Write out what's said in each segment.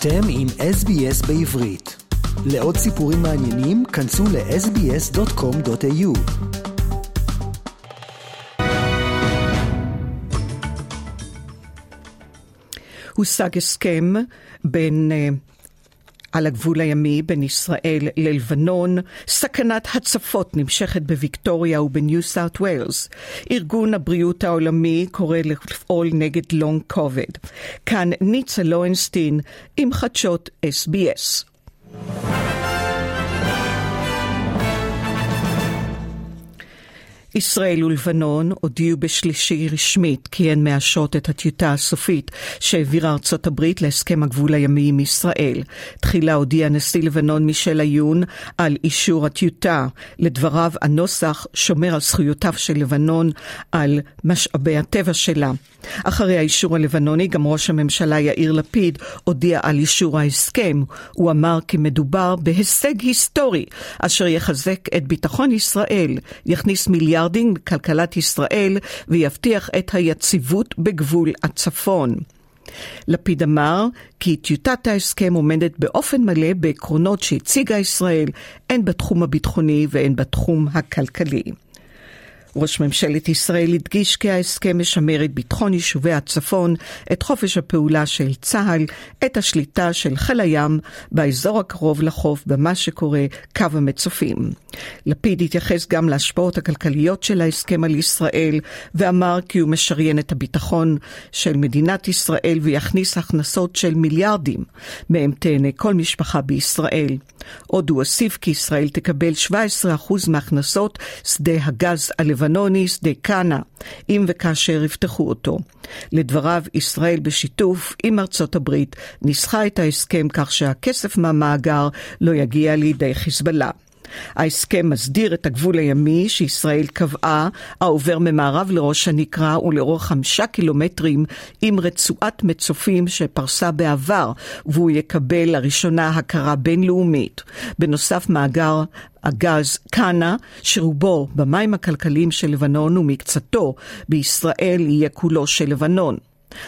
אתם עם SBS בעברית. לעוד סיפורים מעניינים, כנסו ל-sbs.com.au. הושג הסכם בין uh, על הגבול הימי בין ישראל ללבנון, סכנת הצפות נמשכת בוויקטוריה ובניו סאוט ווילס. ארגון הבריאות העולמי קורא לפעול נגד לונג קוביד. כאן ניצה לוינסטין עם חדשות SBS. ישראל ולבנון הודיעו בשלישי רשמית כי הן מאשרות את הטיוטה הסופית שהעבירה ארצות הברית להסכם הגבול הימי עם ישראל. תחילה הודיע נשיא לבנון מישל עיון על אישור הטיוטה. לדבריו, הנוסח שומר על זכויותיו של לבנון על משאבי הטבע שלה. אחרי האישור הלבנוני, גם ראש הממשלה יאיר לפיד הודיע על אישור ההסכם. הוא אמר כי מדובר בהישג היסטורי, אשר יחזק את ביטחון ישראל, יכניס מיליארדים בכלכלת ישראל ויבטיח את היציבות בגבול הצפון. לפיד אמר כי טיוטת ההסכם עומדת באופן מלא בעקרונות שהציגה ישראל, הן בתחום הביטחוני והן בתחום הכלכלי. ראש ממשלת ישראל הדגיש כי ההסכם משמר את ביטחון יישובי הצפון, את חופש הפעולה של צה"ל, את השליטה של חיל הים באזור הקרוב לחוף במה שקורה קו המצופים. לפיד התייחס גם להשפעות הכלכליות של ההסכם על ישראל, ואמר כי הוא משריין את הביטחון של מדינת ישראל ויכניס הכנסות של מיליארדים, מהם תהנה כל משפחה בישראל. עוד הוא הוסיף כי ישראל תקבל 17% מהכנסות שדה הגז הלבנוני. הלבנוני שדה קאנה, אם וכאשר יפתחו אותו. לדבריו, ישראל בשיתוף עם ארצות הברית ניסחה את ההסכם כך שהכסף מהמאגר לא יגיע לידי חיזבאללה. ההסכם מסדיר את הגבול הימי שישראל קבעה, העובר ממערב לראש הנקרה ולאורך חמישה קילומטרים עם רצועת מצופים שפרסה בעבר, והוא יקבל לראשונה הכרה בינלאומית. בנוסף, מאגר הגז קאנה, שרובו במים הכלכליים של לבנון ומקצתו בישראל יהיה כולו של לבנון.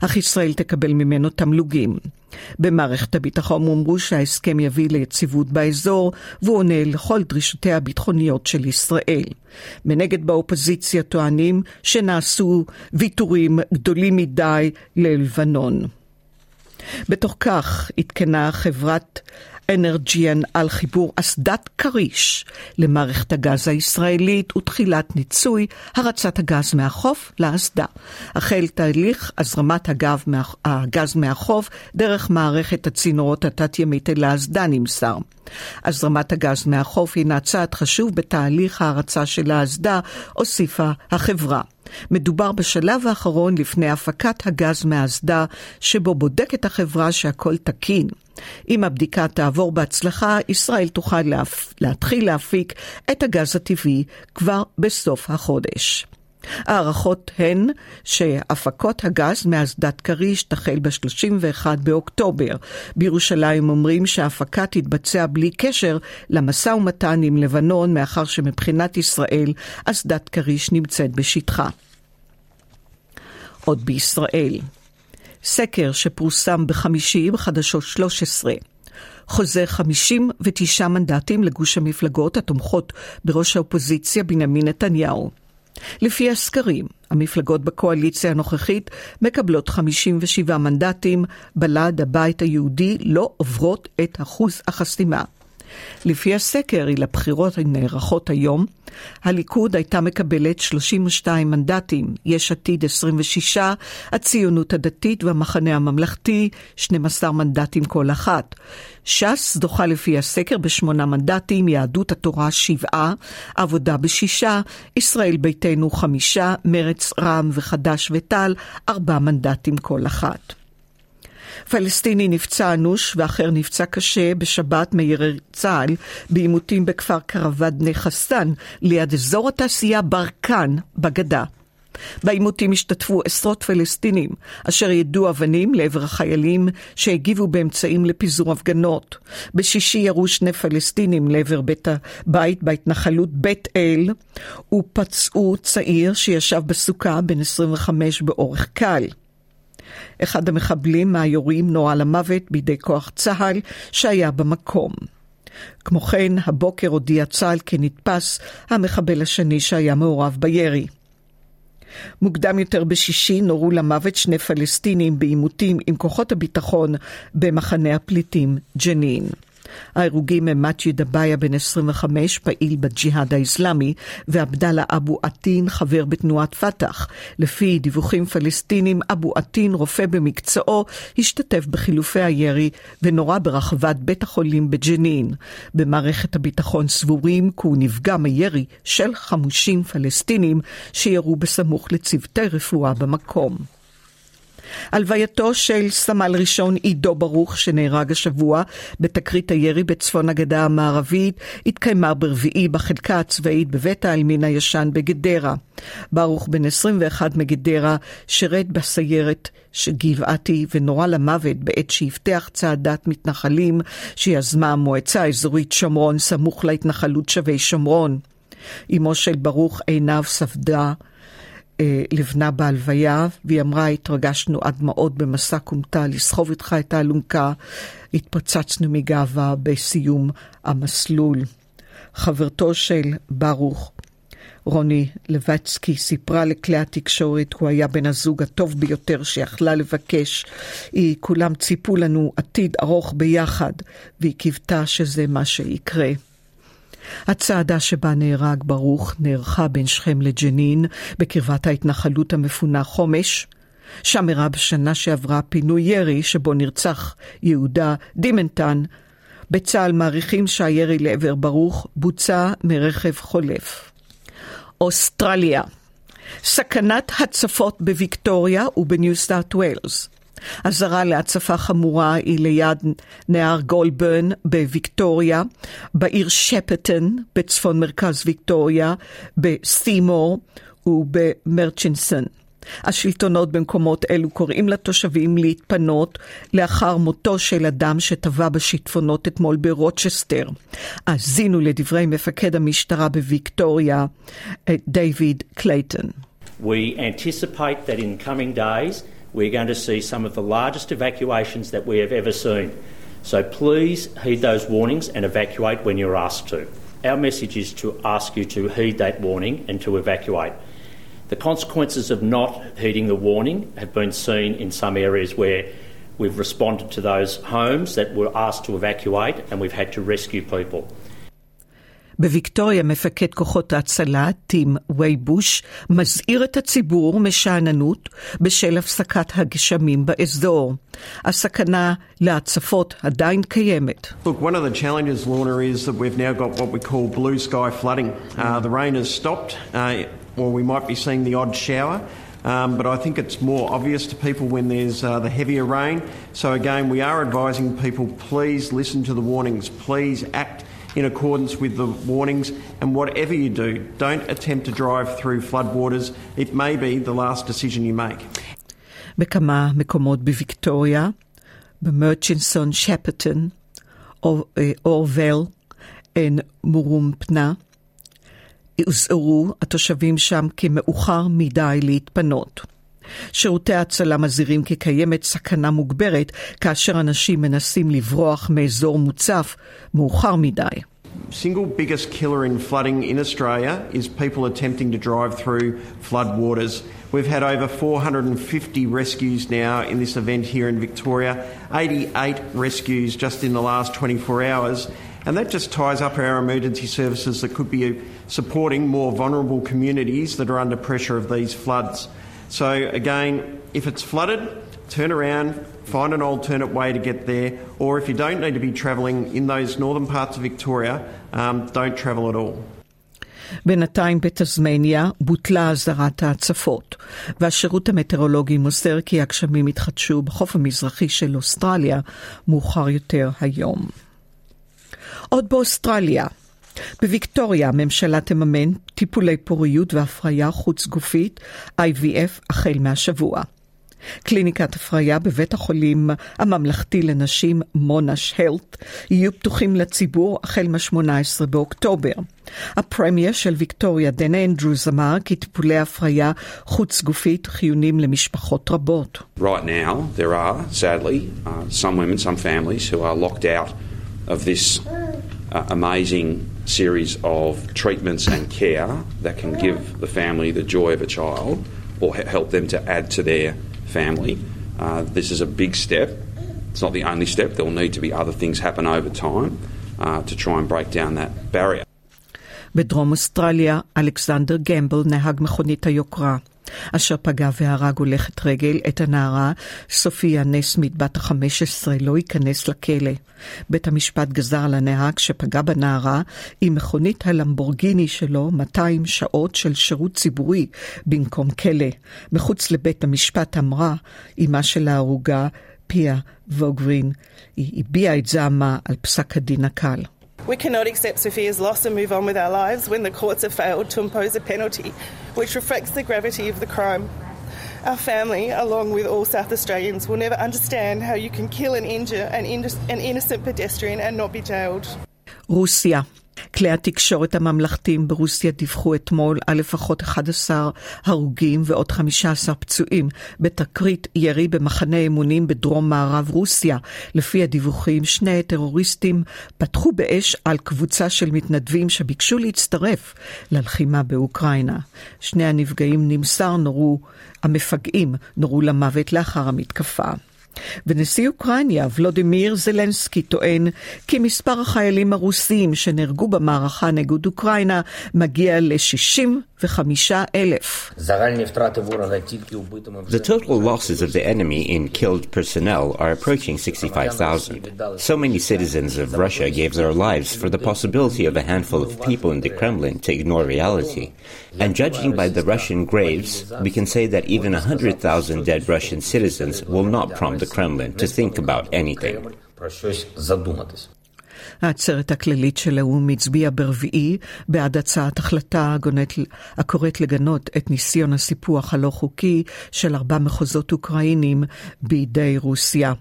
אך ישראל תקבל ממנו תמלוגים. במערכת הביטחון אמרו שההסכם יביא ליציבות באזור, והוא עונה לכל דרישותיה הביטחוניות של ישראל. מנגד באופוזיציה טוענים שנעשו ויתורים גדולים מדי ללבנון. בתוך כך עדכנה חברת אנרג'יאן על חיבור אסדת כריש למערכת הגז הישראלית ותחילת ניצוי הרצת הגז מהחוף לאסדה. החל תהליך הזרמת הגב, הגז מהחוף דרך מערכת הצינורות התת-ימית אל האסדה נמסר. הזרמת הגז מהחוף הינה צעד חשוב בתהליך ההרצה של האסדה, הוסיפה החברה. מדובר בשלב האחרון לפני הפקת הגז מהאסדה, שבו בודקת החברה שהכל תקין. אם הבדיקה תעבור בהצלחה, ישראל תוכל להפ... להתחיל להפיק את הגז הטבעי כבר בסוף החודש. ההערכות הן שהפקות הגז מאסדת כריש תחל ב-31 באוקטובר. בירושלים אומרים שההפקה תתבצע בלי קשר למשא ומתן עם לבנון, מאחר שמבחינת ישראל אסדת כריש נמצאת בשטחה. עוד בישראל. סקר שפורסם בחמישי בחדשות 13. חוזה 59 מנדטים לגוש המפלגות התומכות בראש האופוזיציה בנימין נתניהו. לפי הסקרים, המפלגות בקואליציה הנוכחית מקבלות 57 מנדטים, בל"ד, הבית היהודי, לא עוברות את אחוז החסימה. לפי הסקר, לבחירות הנערכות היום, הליכוד הייתה מקבלת 32 מנדטים, יש עתיד 26, הציונות הדתית והמחנה הממלכתי 12 מנדטים כל אחת. ש"ס זוכה לפי הסקר בשמונה מנדטים, יהדות התורה שבעה, עבודה בשישה, ישראל ביתנו חמישה, מרץ רע"מ וחד"ש ותע"ל ארבעה מנדטים כל אחת. פלסטיני נפצע אנוש ואחר נפצע קשה בשבת מירי צה"ל בעימותים בכפר קרווד בני חסן ליד אזור התעשייה ברקן בגדה. בעימותים השתתפו עשרות פלסטינים, אשר ידעו אבנים לעבר החיילים שהגיבו באמצעים לפיזור הפגנות. בשישי ירו שני פלסטינים לעבר בית הבית בהתנחלות בית אל, ופצעו צעיר שישב בסוכה בן 25 באורך קל. אחד המחבלים מהיורים נורה למוות בידי כוח צה"ל שהיה במקום. כמו כן, הבוקר הודיע צה"ל כי נתפס המחבל השני שהיה מעורב בירי. מוקדם יותר בשישי נורו למוות שני פלסטינים בעימותים עם כוחות הביטחון במחנה הפליטים ג'נין. ההרוגים הם מת'י דבאיה, בן 25, פעיל בג'יהאד האיסלאמי, ועבדאללה אבו עטין, חבר בתנועת פת"ח. לפי דיווחים פלסטינים, אבו עטין, רופא במקצועו, השתתף בחילופי הירי ונורה ברחבת בית החולים בג'נין. במערכת הביטחון סבורים כי הוא נפגע מירי של חמושים פלסטינים שירו בסמוך לצוותי רפואה במקום. הלווייתו של סמל ראשון עידו ברוך, שנהרג השבוע בתקרית הירי בצפון הגדה המערבית, התקיימה ברביעי בחלקה הצבאית בבית העלמין הישן בגדרה. ברוך, בן 21 מגדרה, שירת בסיירת גבעתי ונורה למוות בעת שהבטיח צעדת מתנחלים שיזמה המועצה האזורית שומרון סמוך להתנחלות שבי שומרון. אמו של ברוך עינב ספדה לבנה בהלוויה, והיא אמרה, התרגשנו עד דמעות במסע כומתה לסחוב איתך את האלונקה. התפוצצנו מגאווה בסיום המסלול. חברתו של ברוך, רוני לבצקי, סיפרה לכלי התקשורת, הוא היה בן הזוג הטוב ביותר שיכלה לבקש. היא, כולם ציפו לנו עתיד ארוך ביחד, והיא קיוותה שזה מה שיקרה. הצעדה שבה נהרג ברוך נערכה בין שכם לג'נין, בקרבת ההתנחלות המפונה חומש. שם אירע בשנה שעברה פינוי ירי שבו נרצח יהודה דימנטן. בצה"ל מעריכים שהירי לעבר ברוך בוצע מרכב חולף. אוסטרליה סכנת הצפות בוויקטוריה ובניו סטארט ווילס. אזהרה להצפה חמורה היא ליד נהר גולדברן בוויקטוריה, בעיר שפטון בצפון מרכז ויקטוריה, בסימור ובמרצ'יסון. השלטונות במקומות אלו קוראים לתושבים להתפנות לאחר מותו של אדם שטבע בשיטפונות אתמול ברוצ'סטר. האזינו לדברי מפקד המשטרה בוויקטוריה, דיוויד קלייטון. We anticipate that in coming days we're going to see some of the largest evacuations that we have ever seen. So please heed those warnings and evacuate when you're asked to. Our message is to ask you to heed that warning and to evacuate. The consequences of not heeding the warning have been seen in some areas where we've responded to those homes that were asked to evacuate and we've had to rescue people. בוויקטוריה מפקד כוחות ההצלה, טים וייבוש, מזהיר את הציבור משאננות בשל הפסקת הגשמים באזור. הסכנה להצפות עדיין קיימת. Look, one of the challenges, Lorna, is that we've now got what we call blue sky flooding. Uh, the rain has stopped, uh, or we might be seeing the odd shower. Um, but I think it's more obvious to people when there's uh, the heavier rain. So, again, we are advising people please listen to the warnings, please act in accordance with the warnings. And whatever you do, don't attempt to drive through floodwaters. It may be the last decision you make. בכמה מקומות בוויקטוריה, במרצ'ינסון שפטון, אורבל, מורומפנה, הוזהרו התושבים שם כי מאוחר מדי להתפנות. שירותי ההצלה מזהירים כי קיימת סכנה מוגברת כאשר אנשים מנסים לברוח מאזור מוצף מאוחר מדי. single biggest killer in flooding in Australia is people attempting to drive through flood waters. We've had over 450 rescues now in this event here in Victoria, 88 rescues just in the last 24 hours, and that just ties up our emergency services that could be supporting more vulnerable communities that are under pressure of these floods. So, again, if it's flooded, turn around, find an alternate way to get there, or if you don't need to be travelling in those northern parts of Victoria, um, don't travel at all. בינתיים בתזמניה בוטלה אזהרת ההצפות, והשירות המטאורולוגי מוסר כי הגשמים יתחדשו בחוף המזרחי של אוסטרליה מאוחר יותר היום. עוד באוסטרליה, בוויקטוריה הממשלה תממן טיפולי פוריות והפריה חוץ גופית, IVF, החל מהשבוע. קליניקת הפריה בבית החולים הממלכתי לנשים מונש הלט יהיו פתוחים לציבור החל מ-18 באוקטובר. הפרמייר של ויקטוריה, דן אנדרוס, אמר כי טיפולי הפריה חוץ גופית חיוניים למשפחות רבות. Right now, there are, sadly, uh, some women, some uh, amazing series of treatments and care that can give the family the joy of a child or help them to add to their family. Uh, this is a big step. It's not the only step. There will need to be other things happen over time uh, to try and break down that barrier. בדרום אוסטרליה, אלכסנדר גמבל, נהג מכונית היוקרה, אשר פגע והרג הולכת רגל את הנערה סופיה נסמית בת ה-15 לא ייכנס לכלא. בית המשפט גזר על הנהג שפגע בנערה עם מכונית הלמבורגיני שלו 200 שעות של שירות ציבורי במקום כלא. מחוץ לבית המשפט אמרה אמה של ההרוגה פיה ווגרין. היא הביעה את זעמה על פסק הדין הקל. We cannot accept Sophia's loss and move on with our lives when the courts have failed to impose a penalty which reflects the gravity of the crime. Our family, along with all South Australians, will never understand how you can kill and injure an, in- an innocent pedestrian and not be jailed. Russia כלי התקשורת הממלכתיים ברוסיה דיווחו אתמול על לפחות 11 הרוגים ועוד 15 פצועים בתקרית ירי במחנה אמונים בדרום מערב רוסיה. לפי הדיווחים, שני טרוריסטים פתחו באש על קבוצה של מתנדבים שביקשו להצטרף ללחימה באוקראינה. שני הנפגעים נמסר נורו, המפגעים נורו למוות לאחר המתקפה. ונשיא אוקראינה, ולודימיר זלנסקי, טוען כי מספר החיילים הרוסים שנהרגו במערכה נגד אוקראינה מגיע ל-65 אלף. The total losses of the enemy in killed personnel are approaching 65,000. So many citizens of Russia gave their lives for the possibility of a handful of people in the Kremlin to ignore reality. And judging by the Russian graves, we can say that even 100,000 dead Russian citizens will not prompt the Kremlin to think about anything. העצרת הכללית של האו"ם הצביעה ברביעי בעד הצעת החלטה הקוראת לגנות את ניסיון הסיפוח הלא חוקי של ארבע מחוזות אוקראינים בידי רוסיה.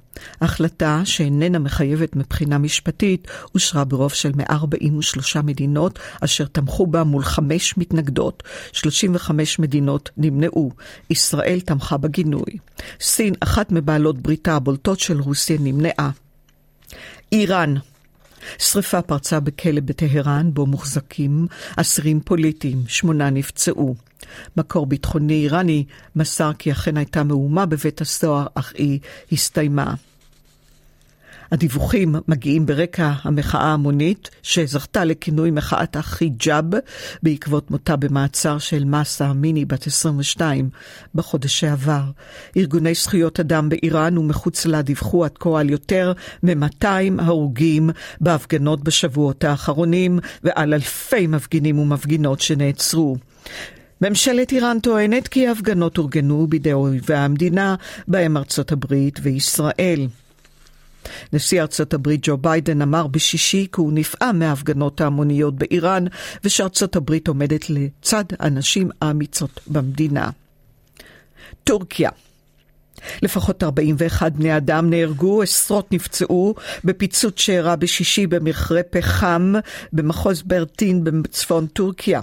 החלטה שאיננה מחייבת מבחינה משפטית אושרה ברוב של 143 מדינות אשר תמכו בה מול חמש מתנגדות. 35 מדינות נמנעו. ישראל תמכה בגינוי. סין, אחת מבעלות בריתה הבולטות של רוסיה, נמנעה. איראן שרפה פרצה בכלא בטהרן, בו מוחזקים אסירים פוליטיים, שמונה נפצעו. מקור ביטחוני איראני מסר כי אכן הייתה מהומה בבית הסוהר, אך היא הסתיימה. הדיווחים מגיעים ברקע המחאה ההמונית שזכתה לכינוי מחאת החיג'אב בעקבות מותה במעצר של מסה מיני בת 22 בחודש שעבר. ארגוני זכויות אדם באיראן ומחוץ לה דיווחו עד כה על יותר מ-200 הרוגים בהפגנות בשבועות האחרונים ועל אלפי מפגינים ומפגינות שנעצרו. ממשלת איראן טוענת כי ההפגנות אורגנו בידי אויבי המדינה, בהם ארצות הברית וישראל. נשיא ארצות הברית ג'ו ביידן אמר בשישי כי הוא נפעם מההפגנות ההמוניות באיראן ושארצות הברית עומדת לצד הנשים האמיצות במדינה. טורקיה לפחות 41 בני אדם נהרגו, עשרות נפצעו בפיצוץ שאירע בשישי במכרה פחם במחוז ברטין בצפון טורקיה.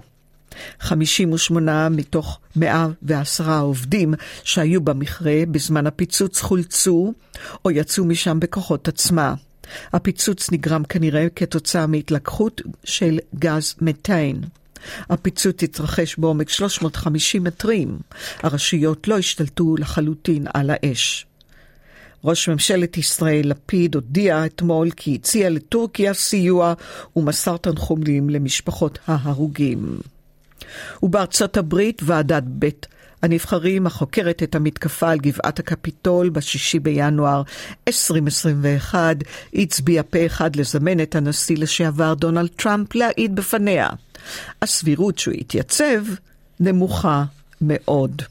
58 מתוך 110 עובדים שהיו במכרה בזמן הפיצוץ חולצו או יצאו משם בכוחות עצמה. הפיצוץ נגרם כנראה כתוצאה מהתלקחות של גז מתאן. הפיצוץ התרחש בעומק 350 מטרים. הרשויות לא השתלטו לחלוטין על האש. ראש ממשלת ישראל לפיד הודיע אתמול כי הציע לטורקיה סיוע ומסר תנחומים למשפחות ההרוגים. ובארצות הברית ועדת בית הנבחרים החוקרת את המתקפה על גבעת הקפיטול ב-6 בינואר 2021 הצביעה פה אחד לזמן את הנשיא לשעבר דונלד טראמפ להעיד בפניה. הסבירות שהוא יתייצב נמוכה מאוד.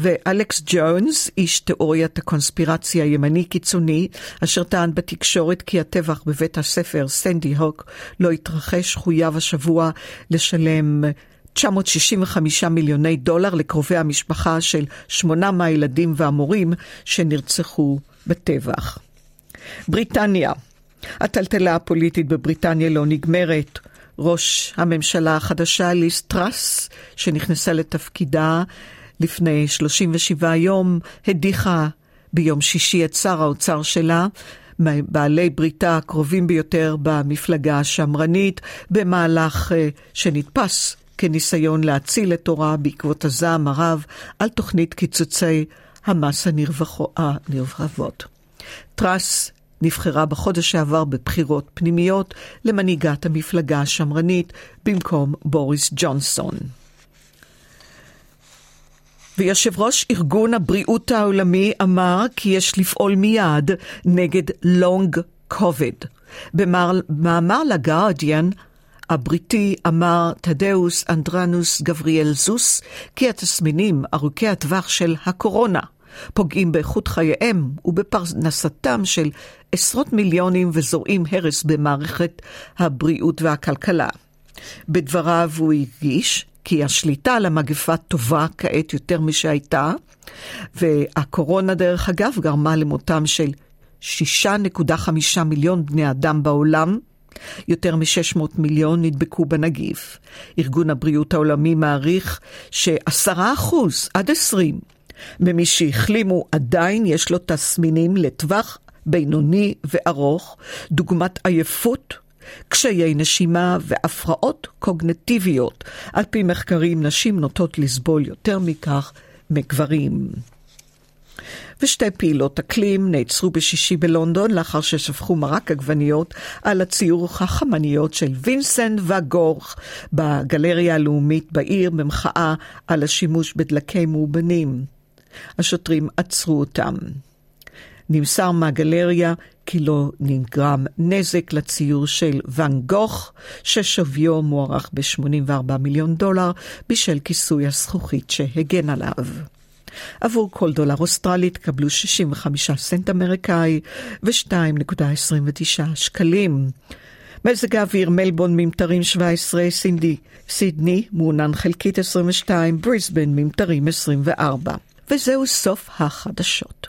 ואלכס ג'ונס, איש תיאוריית הקונספירציה הימני קיצוני, אשר טען בתקשורת כי הטבח בבית הספר סנדי הוק לא התרחש, חויב השבוע לשלם 965 מיליוני דולר לקרובי המשפחה של שמונה מהילדים והמורים שנרצחו בטבח. בריטניה הטלטלה הפוליטית בבריטניה לא נגמרת. ראש הממשלה החדשה ליס טראס, שנכנסה לתפקידה לפני 37 יום, הדיחה ביום שישי את שר האוצר שלה, בעלי בריתה הקרובים ביותר במפלגה השמרנית, במהלך uh, שנתפס כניסיון להציל את תורה בעקבות הזעם הרב על תוכנית קיצוצי המס הנרחבות. טראס נבחרה בחודש שעבר בבחירות פנימיות למנהיגת המפלגה השמרנית במקום בוריס ג'ונסון. ויושב ראש ארגון הבריאות העולמי אמר כי יש לפעול מיד נגד לונג קוביד. במאמר לגרדיאן הבריטי אמר תדרוס אדהנום גברייסוס כי התסמינים ארוכי הטווח של הקורונה פוגעים באיכות חייהם ובפרנסתם של עשרות מיליונים וזורעים הרס במערכת הבריאות והכלכלה. בדבריו הוא הדגיש כי השליטה על המגפה טובה כעת יותר משהייתה, והקורונה דרך אגב גרמה למותם של 6.5 מיליון בני אדם בעולם, יותר מ-600 מיליון נדבקו בנגיף. ארגון הבריאות העולמי מעריך ש-10% עד 20 ממי שהחלימו עדיין יש לו תסמינים לטווח בינוני וארוך, דוגמת עייפות, קשיי נשימה והפרעות קוגנטיביות. על פי מחקרים, נשים נוטות לסבול יותר מכך מגברים. ושתי פעילות אקלים נעצרו בשישי בלונדון לאחר ששפכו מרק עגבניות על הציור החמניות של וינסנט וגורך בגלריה הלאומית בעיר במחאה על השימוש בדלקי מאובנים. השוטרים עצרו אותם. נמסר מהגלריה כי לא נגרם נזק לציור של ואן גוך, ששוויו מוערך ב-84 מיליון דולר בשל כיסוי הזכוכית שהגן עליו. עבור כל דולר אוסטרלי תקבלו 65 סנט אמריקאי ו-2.29 שקלים. מזג האוויר מלבון ממטרים 17, סינדי, סידני מעונן חלקית 22, בריסבן ממטרים 24. וזהו סוף החדשות.